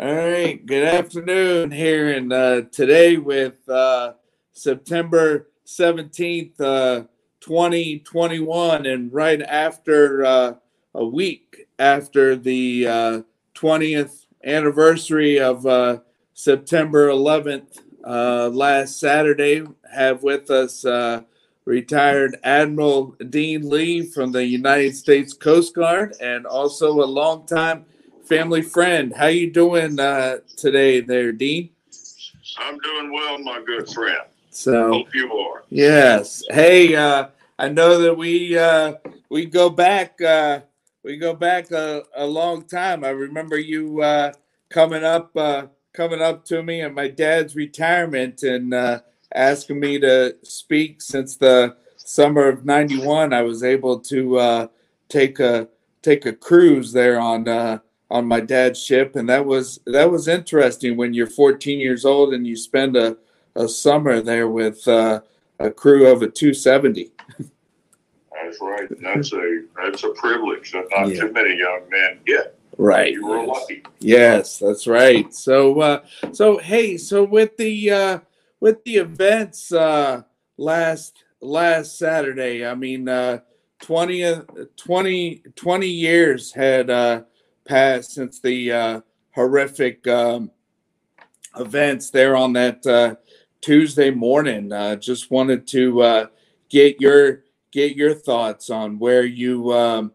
All right. Good afternoon here and uh, today with uh, September 17th, uh, 2021, and right after uh, a week after the uh, 20th anniversary of uh, September 11th, uh, last Saturday, have with us uh, retired Admiral Dean Lee from the United States Coast Guard and also a longtime family friend. How you doing uh, today, there, Dean? I'm doing well, my good friend. So Hope you are. yes, hey, uh, I know that we uh, we go back uh, we go back a, a long time. I remember you uh, coming up uh, coming up to me at my dad's retirement and uh, asking me to speak. Since the summer of '91, I was able to uh, take a take a cruise there on uh, on my dad's ship, and that was that was interesting. When you're 14 years old and you spend a, a summer there with uh, a crew of a 270. That's right. That's a that's a privilege that not Yeah. too many young men get. Right. You were yes. lucky. Yes, that's right. So uh so hey, so with the uh with the events uh last last Saturday, I mean uh 20 20 20 years had uh passed since the uh horrific um events there on that uh Tuesday morning. Uh just wanted to uh get your get your thoughts on where you um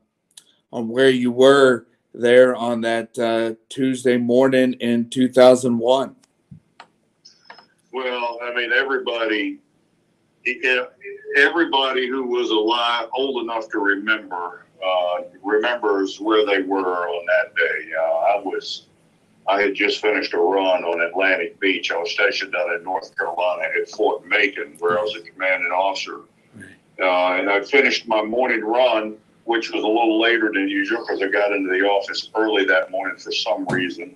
on where you were there on that uh, Tuesday morning in 2001. Well, I mean, everybody, everybody who was alive, old enough to remember, uh, remembers where they were on that day. Uh, I was, I had just finished a run on Atlantic Beach. I was stationed down in North Carolina at Fort Macon, where I was a commanding officer. Uh, and I finished my morning run, which was a little later than usual because I got into the office early that morning for some reason.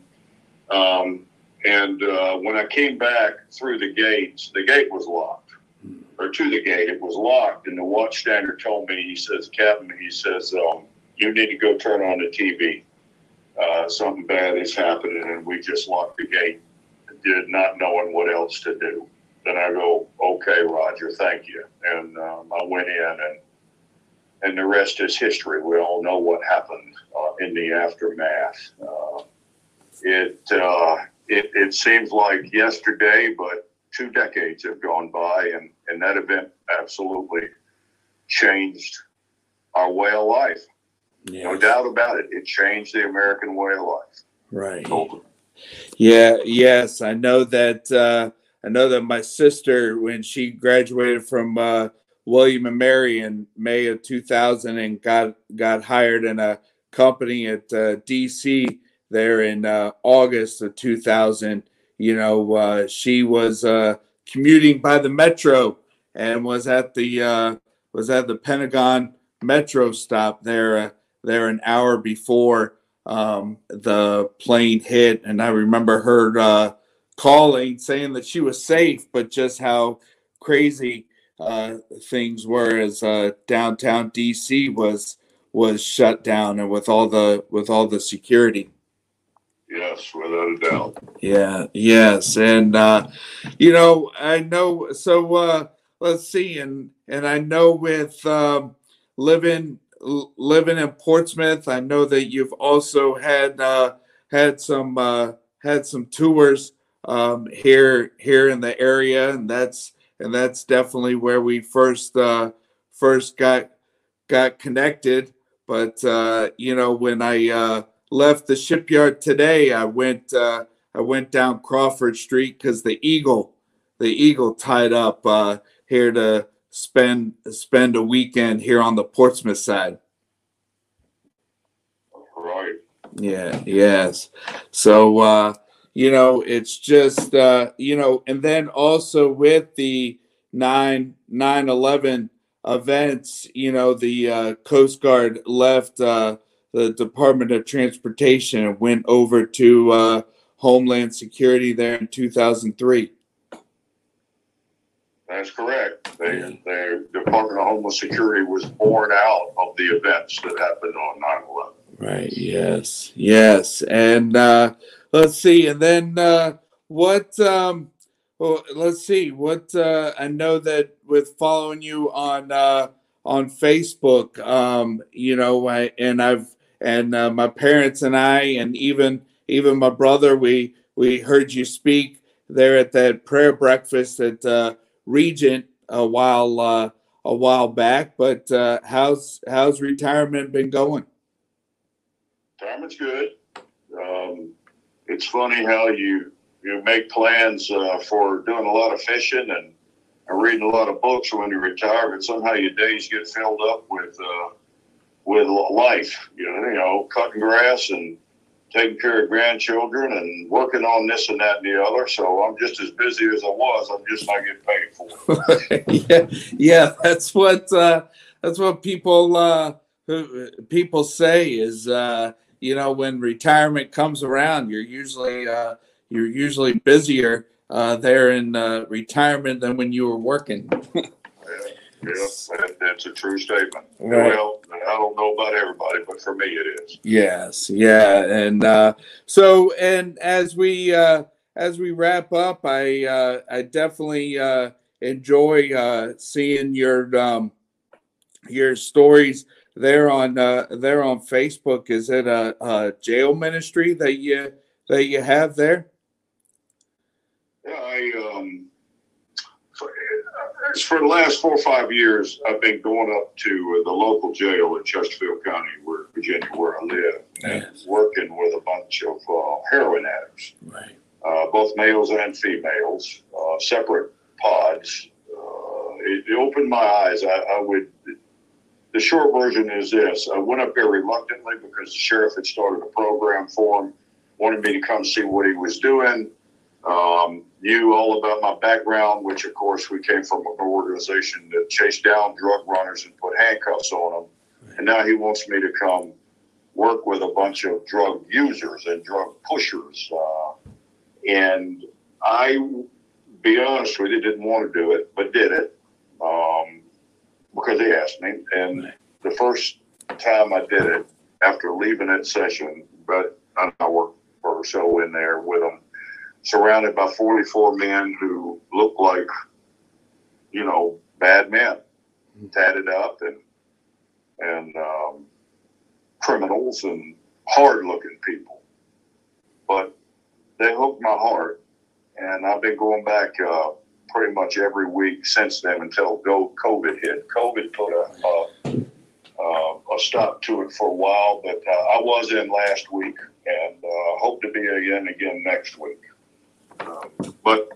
Um, and uh, when I came back through the gates, the gate was locked, or to the gate, it was locked. And the watchstander told me, he says, Captain, he says, um, you need to go turn on the TV. Uh, something bad is happening, and we just locked the gate, did not knowing what else to do. Then I go, okay, Roger, thank you. And um, I went in, and and the rest is history. We all know what happened uh, in the aftermath. Uh, it, uh, it it seems like yesterday, but two decades have gone by, and and that event absolutely changed our way of life. No doubt about it. It changed the American way of life. Right. Yeah. Yes, I know that. Uh, I know that my sister, when she graduated from uh, William and Mary in May of 2000, and got got hired in a company at uh, DC there in uh, August of 2000. You know, uh, she was uh, commuting by the metro and was at the uh, was at the Pentagon metro stop there uh, there an hour before um, the plane hit, and I remember her uh, calling saying that she was safe, but just how crazy uh, things were as downtown DC was was shut down, and with all the with all the security. Yes, without a doubt. Yeah, yes, and uh, you know, I know. So uh, let's see, and and I know with um, living living in Portsmouth, I know that you've also had uh, had some uh, had some tours um, here here in the area, and that's and that's definitely where we first uh, first got got connected. But uh, you know, when I uh, left the shipyard today, I went uh, I went down Crawford Street because the Eagle the Eagle tied up uh, here to spend spend a weekend here on the Portsmouth side. Right. Yeah, yes. So uh, you know, it's just uh, you know, and then also with the 9 9/11 events, you know, the uh, Coast Guard left uh, the Department of Transportation and went over to uh, Homeland Security there in 2003. That's correct. They, Yeah. the Department of Homeland Security was born out of the events that happened on 9 11. Right. Yes. Yes. And uh, let's see, and then uh, what? Um, well, let's see. What uh, I know that with following you on uh, on Facebook, um, you know, I, and I've and uh, my parents and I, and even even my brother, we we heard you speak there at that prayer breakfast at uh, Regent a while uh, a while back. But uh, how's how's retirement been going? Retirement's good. Um, it's funny how you you make plans uh, for doing a lot of fishing and, and reading a lot of books when you retire, but somehow your days get filled up with uh, with life. You know, you know, cutting grass and taking care of grandchildren and working on this and that and the other. So I'm just as busy as I was. I'm just not getting paid for it. yeah, yeah, that's what uh, that's what people uh, people say is uh, you know when retirement comes around, you're usually uh, you're usually busier uh, there in uh, retirement than when you were working. yeah, yeah that, that's a true statement. Right. Well, I don't know about everybody, but for me, it is. Yes, yeah, and uh, so and as we uh, as we wrap up, I uh, I definitely uh, enjoy uh, seeing your um, your stories there on uh, there on Facebook. Is it a, a jail ministry that you that you have there? Yeah, I um, for the last four or five years, I've been going up to the local jail in Chesterfield County, where Virginia, where I live, and working with a bunch of uh, heroin addicts, right? Uh, both males and females, uh, separate pods. Uh, it, it, opened my eyes. I, I would. The short version is this: I went up there reluctantly because the sheriff had started a program for him, wanted me to come see what he was doing um, knew all about my background, which of course we came from an organization that chased down drug runners and put handcuffs on them. And now he wants me to come work with a bunch of drug users and drug pushers. Uh, and I, be honest with you, didn't want to do it, but did it um, because he asked me. And the first time I did it, after leaving that session, but I worked for so in there with them surrounded by 44 men who look like, you know, bad men, mm-hmm. tatted up and and um, criminals and hard-looking people. But they hooked my heart, and I've been going back uh, pretty much every week since then until go COVID hit. COVID put a, a, a, a stop to it for a while, but uh, I was in last week and uh, hope to be again again next week. But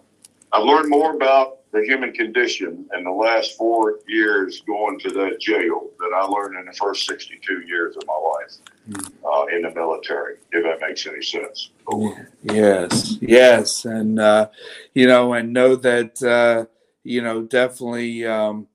I've learned more about the human condition in the last four years going to that jail that I learned in the first 62 years of my life hmm. uh, in the military, if that makes any sense. Yes, yes. And, uh, you know, and know that, uh, you know, definitely, um,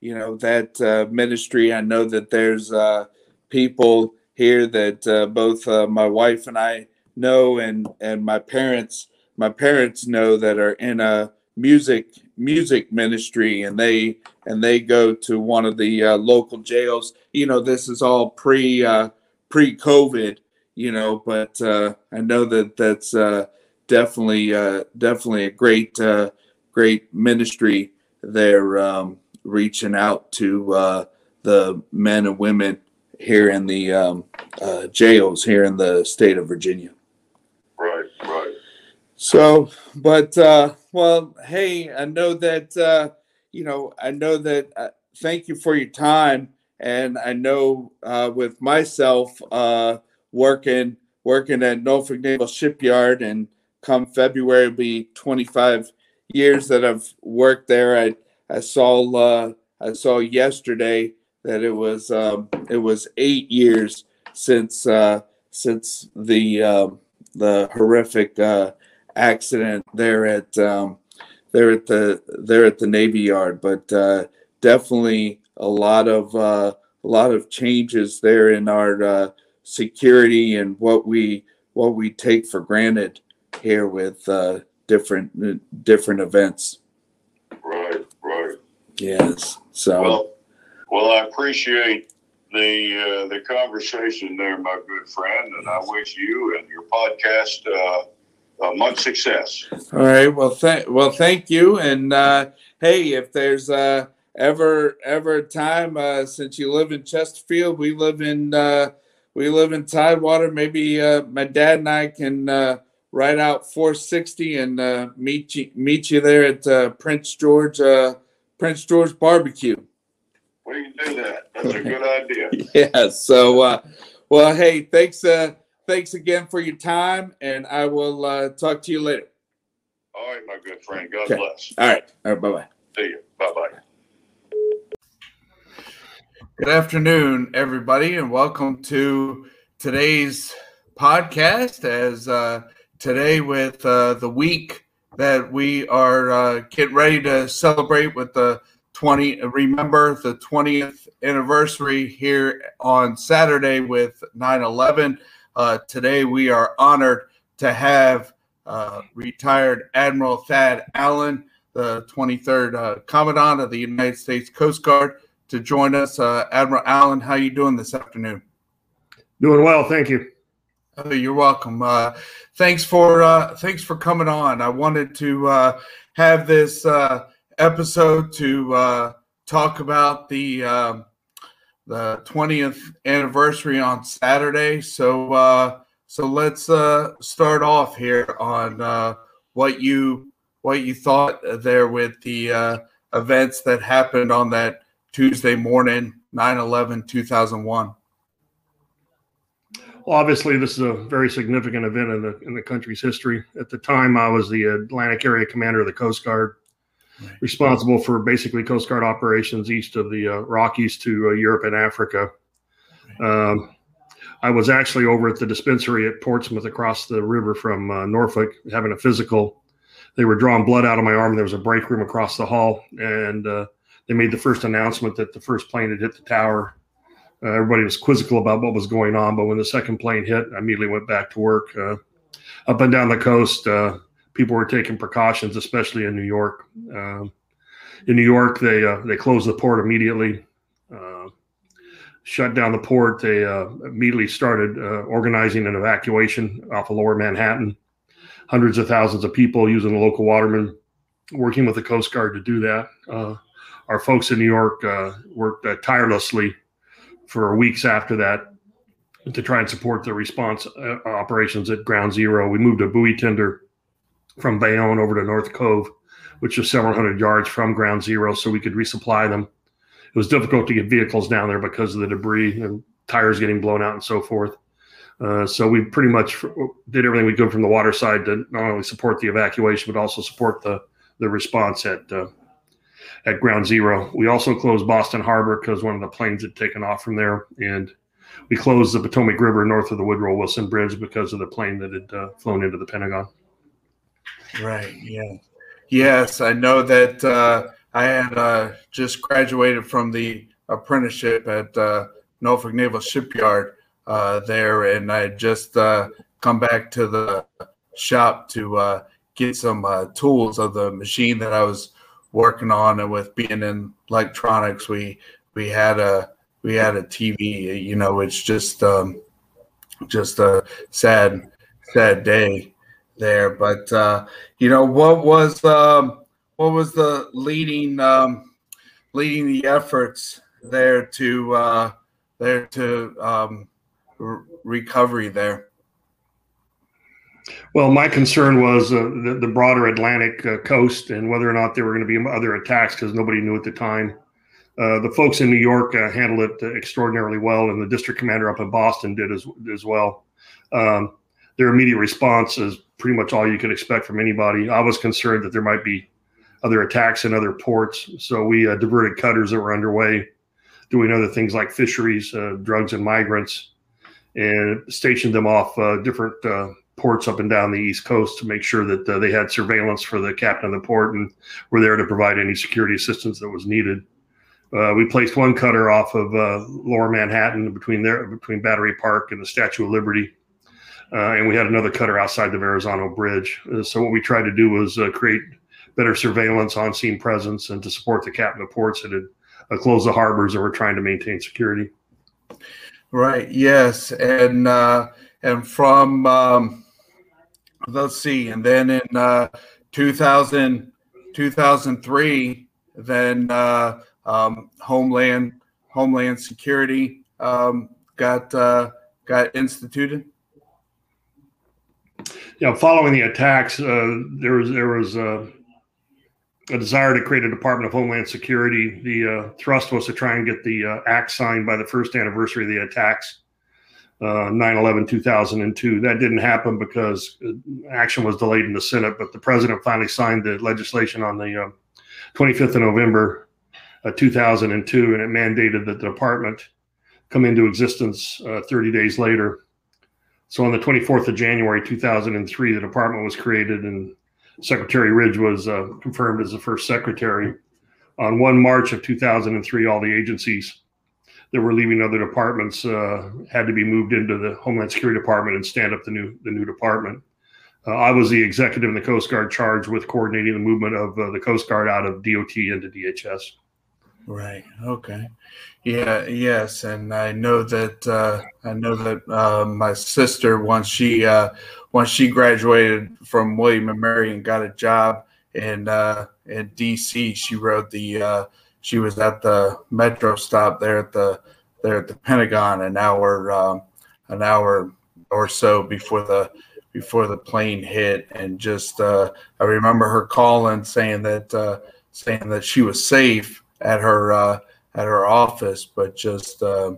you know, that uh, ministry, I know that there's uh, people here that uh, both my wife and I know and, and my parents my parents know that are in a music music ministry and they and they go to one of the uh, local jails. You know this is all pre uh, pre covid you know but uh, i know that that's uh, definitely uh, definitely a great uh, great ministry they're um, reaching out to the men and women here in the um, jails here in the state of virginia so, but uh, well, hey, I know that uh, you know, I know that. Uh, thank you for your time, and I know uh, with myself uh, working working at Norfolk Naval Shipyard, and come February will be 25 years that I've worked there. I I saw uh, I saw yesterday that it was um, it was eight years since uh, since the um, the horrific uh, accident there at um, there at the there at the Navy Yard, but uh, definitely a lot of uh, a lot of changes there in our uh, security and what we what we take for granted here with uh, different different events. Right, right. Yes. So. Well, well, I appreciate the uh, the conversation there, my good friend, and I wish you and your podcast uh, uh, much success. All right. Well, thank well, thank you. And uh, hey, if there's uh, ever ever a time uh, since you live in Chesterfield, we live in uh, we live in Tidewater. Maybe uh, my dad and I can uh, ride out 460 and uh, meet you meet you there at uh, Prince George uh, Prince George Barbecue. We can do that. That's a good idea. Yeah. So, uh, well, hey, thanks. Thanks again for your time, and I will uh, talk to you later. All right, my good friend. God Okay. bless. All right. All right. Bye bye. See you. Bye bye. Good afternoon, everybody, and welcome to today's podcast. As uh, today, with uh, the week that we are uh, getting ready to celebrate with the 20, remember the 20th anniversary here on Saturday with 9 11. Uh, today, we are honored to have uh, retired Admiral Thad Allen, the 23rd uh, Commandant of the United States Coast Guard to join us. Uh, Admiral Allen, how are you doing this afternoon? Doing well, thank you. Oh, you're welcome. Uh, thanks for uh, thanks for coming on. I wanted to uh, have this uh, episode to uh, talk about the um the 20th anniversary on Saturday. So uh, so let's uh, start off here on uh, what you what you thought there with the uh, events that happened on that Tuesday morning, 9-11, 2001. Well, obviously, this is a very significant event in the in the country's history. At the time, I was the Atlantic Area Commander of the Coast Guard, Right. responsible for basically Coast Guard operations east of the uh, Rockies to uh, Europe and Africa. Um, I was actually over at the dispensary at Portsmouth across the river from uh, Norfolk having a physical. They were drawing blood out of my arm. There was a break room across the hall, and uh, they made the first announcement that the first plane had hit the tower. Uh, everybody was quizzical about what was going on, but when the second plane hit, I immediately went back to work. Uh, up and down the coast, uh, people were taking precautions, especially in New York. Um, in New York, they uh, they closed the port immediately, uh, shut down the port. They uh, immediately started uh, organizing an evacuation off of Lower Manhattan. Hundreds of thousands of people using the local watermen, working with the Coast Guard to do that. Uh, our folks in New York uh, worked tirelessly for weeks after that to try and support the response operations at Ground Zero. We moved a buoy tender from Bayonne over to North Cove, which was several hundred yards from Ground Zero, so we could resupply them. It was difficult to get vehicles down there because of the debris and tires getting blown out and so forth. Uh, so we pretty much did everything we could from the water side to not only support the evacuation but also support the the response at uh, at Ground Zero. We also closed Boston Harbor because one of the planes had taken off from there, and we closed the Potomac River north of the Woodrow Wilson Bridge because of the plane that had uh, flown into the Pentagon. Right. Yeah. Yes, I know that uh, I had uh, just graduated from the apprenticeship at uh, Norfolk Naval Shipyard uh, there, and I had just uh, come back to the shop to uh, get some tools of the machine that I was working on. And with being in electronics, we we had a we had a TV. You know, it's just um, just a sad sad day there. But uh, you know, what was um, what was the leading um, leading the efforts there to uh, there to um, recovery there? Well, my concern was uh, the, the broader Atlantic uh, coast and whether or not there were going to be other attacks because nobody knew at the time. Uh, the folks in New York uh, handled it extraordinarily well, and the district commander up in Boston did as as well. Um, their immediate response is pretty much all you could expect from anybody. I was concerned that there might be other attacks in other ports, so we uh, diverted cutters that were underway, doing other things like fisheries, uh, drugs, and migrants, and stationed them off uh, different uh, ports up and down the East Coast to make sure that uh, they had surveillance for the captain of the port and were there to provide any security assistance that was needed. Uh, we placed one cutter off of Lower Manhattan between there between Battery Park and the Statue of Liberty, uh, and we had another cutter outside the Verrazano Bridge. Uh, so what we tried to do was uh, create better surveillance, on-scene presence, and to support the captain of ports that had uh, closed the harbors and were trying to maintain security. Right. Yes, and uh, and from um, let's see, and then in uh, 2000, 2003, then uh, um, Homeland Homeland Security um, got got instituted. Yeah, following the attacks, uh, there was there was uh, a desire to create a Department of Homeland Security. The uh, thrust was to try and get the uh, act signed by the first anniversary of the attacks, uh, 9 11 2002. That didn't happen because uh, action was delayed in the Senate, but the president finally signed the legislation on the 25th uh, of November uh, 2002, and it mandated that the department come into existence 30 days later. So on the 24th of January 2003, the department was created and Secretary Ridge was uh, confirmed as the first secretary. On 1 March of 2003, all the agencies that were leaving other departments uh, had to be moved into the Homeland Security Department and stand up the new the new department. Uh, I was the executive in the Coast Guard charged with coordinating the movement of uh, the Coast Guard out of DOT into DHS. Right. Okay. Yeah. Yes. And I know that uh, I know that uh, my sister once she uh, once she graduated from William and Mary and got a job in uh, in DC, she rode the uh, she was at the metro stop there at the there at the Pentagon an hour um, an hour or so before the before the plane hit and just uh, I remember her calling saying that uh, saying that she was safe at her uh, at her office, but just uh,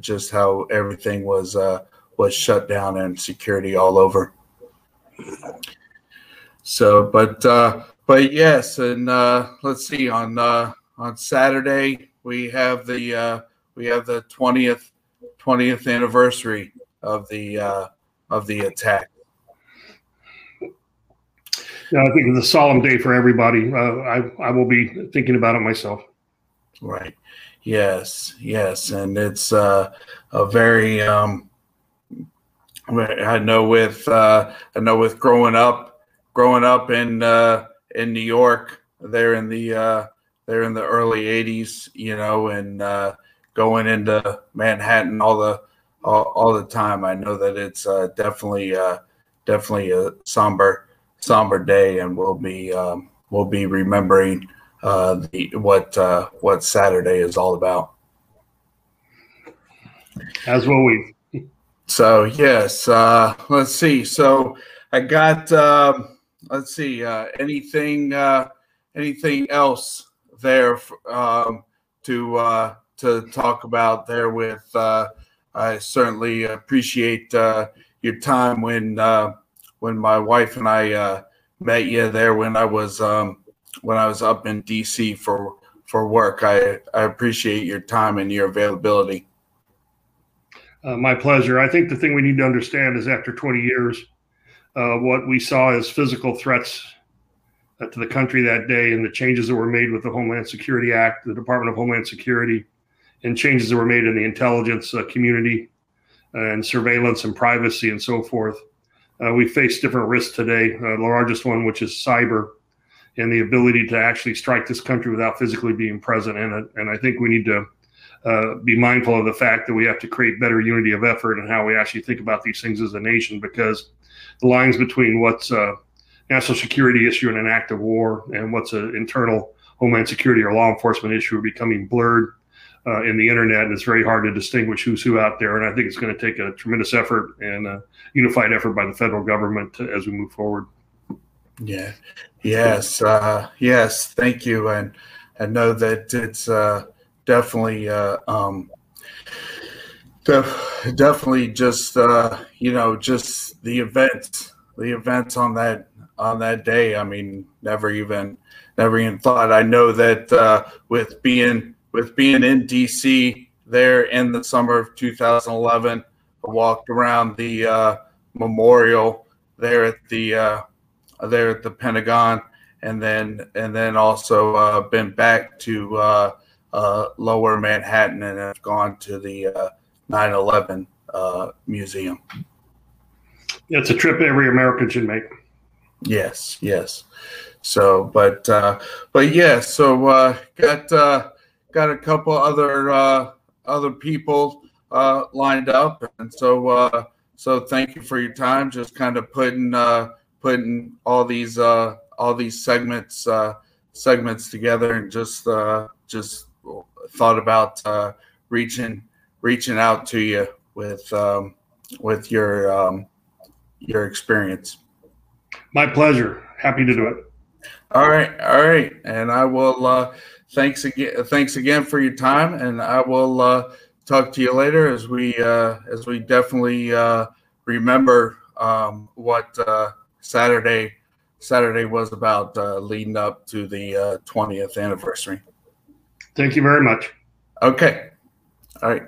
just how everything was uh, was shut down and security all over. So, but uh, but yes, and uh, let's see on uh, on Saturday we have the uh, we have the twentieth twentieth anniversary of the uh, of the attack. Yeah, I think it's a solemn day for everybody. Uh, I I will be thinking about it myself. Right. Yes. Yes. And it's uh, a very, um, I know with, uh, I know with growing up, growing up in, uh, in New York, there in the, uh, there in the early 80s, you know, and uh, going into Manhattan all the, all, all the time. I know that it's uh, definitely, uh, definitely a somber, somber day, and we'll be, um, we'll be remembering uh, the what uh, what Saturday is all about. As will we. So yes, uh, let's see. So I got um, let's see uh, anything uh, anything else there um, to uh, to talk about there with. Uh, I certainly appreciate uh, your time when uh, when my wife and I uh, met you there when I was um, when I was up in DC for for work. I, I appreciate your time and your availability. Uh, my pleasure. I think the thing we need to understand is after 20 years, uh, what we saw as physical threats uh, to the country that day and the changes that were made with the Homeland Security Act, the Department of Homeland Security, and changes that were made in the intelligence uh, community and surveillance and privacy and so forth. Uh, we face different risks today. Uh, the largest one, which is cyber, and the ability to actually strike this country without physically being present in it. And I think we need to uh, be mindful of the fact that we have to create better unity of effort and how we actually think about these things as a nation because the lines between what's a national security issue and an act of war and what's an internal homeland security or law enforcement issue are becoming blurred uh, in the internet and it's very hard to distinguish who's who out there and i think it's going to take a tremendous effort and a unified effort by the federal government to, as we move forward yeah. Yes. Uh, yes. Thank you. And I know that it's uh, definitely, uh, um, def- definitely just uh, you know just the events, the events on that on that day. I mean, never even never even thought. I know that uh, with being with being in DC there in the summer of 2011, I walked around the uh, memorial there at the uh, there at the Pentagon, and then and then also uh, been back to uh, uh, Lower Manhattan and have gone to the 9/11 uh, uh, museum. It's a trip every American should make. Yes, yes. So, but uh, but yeah, so got got a couple other other people uh, lined up, and so uh, so thank you for your time. Just kind of putting uh, putting all these uh, all these segments uh, segments together, and just uh, just thought about uh, reaching reaching out to you with um, with your um, your experience. My pleasure. Happy to do it. All right, all right, and I will. Uh, thanks again. Thanks again for your time, and I will uh, talk to you later as we uh, as we definitely uh, remember um, what uh, Saturday Saturday was about uh, leading up to the uh, twentieth anniversary. Thank you very much. Okay, all right.